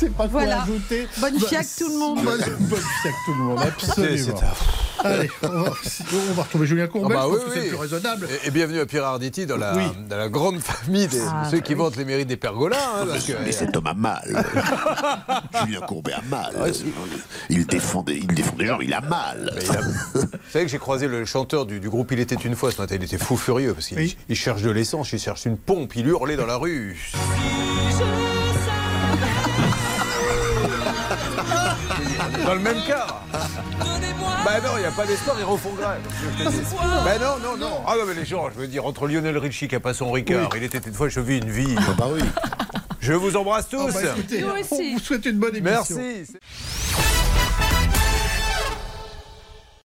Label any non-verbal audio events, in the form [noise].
sais pas quoi Voilà. ajouter. Bonne fiac tout le monde. Bonne, bonne fiac tout le monde, absolument. C'est- Allez, on va, on va retrouver Julien Courbet, Ah bah je pense oui, que c'est oui. le plus raisonnable. Et, et bienvenue à Pierre Arditi dans la, Oui. dans la grande famille des Ah, ceux bah qui vantent les mérites des pergolas. hein, parce que- Mais cet homme a mal. [laughs] Julien Courbet a mal. Il défend des, il défend des gens, il a mal. Il a- Vous savez que j'ai croisé le chanteur du, du groupe Il était une fois ce matin. Il était fou furieux parce qu'il cherche de l'essence, il cherche une pompe, il hurlait dans la rue. [laughs] Dans le même cas. Bah non, il n'y a pas d'espoir, ils refont grève. Bah non, non, non. Ah non, mais les gens, je veux dire, entre Lionel Richie qui a pas son Ricard, il était une fois, je vis une vie. bah oui. Je vous embrasse tous. Ah bah, écoutez, Nous aussi. on vous souhaite une bonne émission. Merci.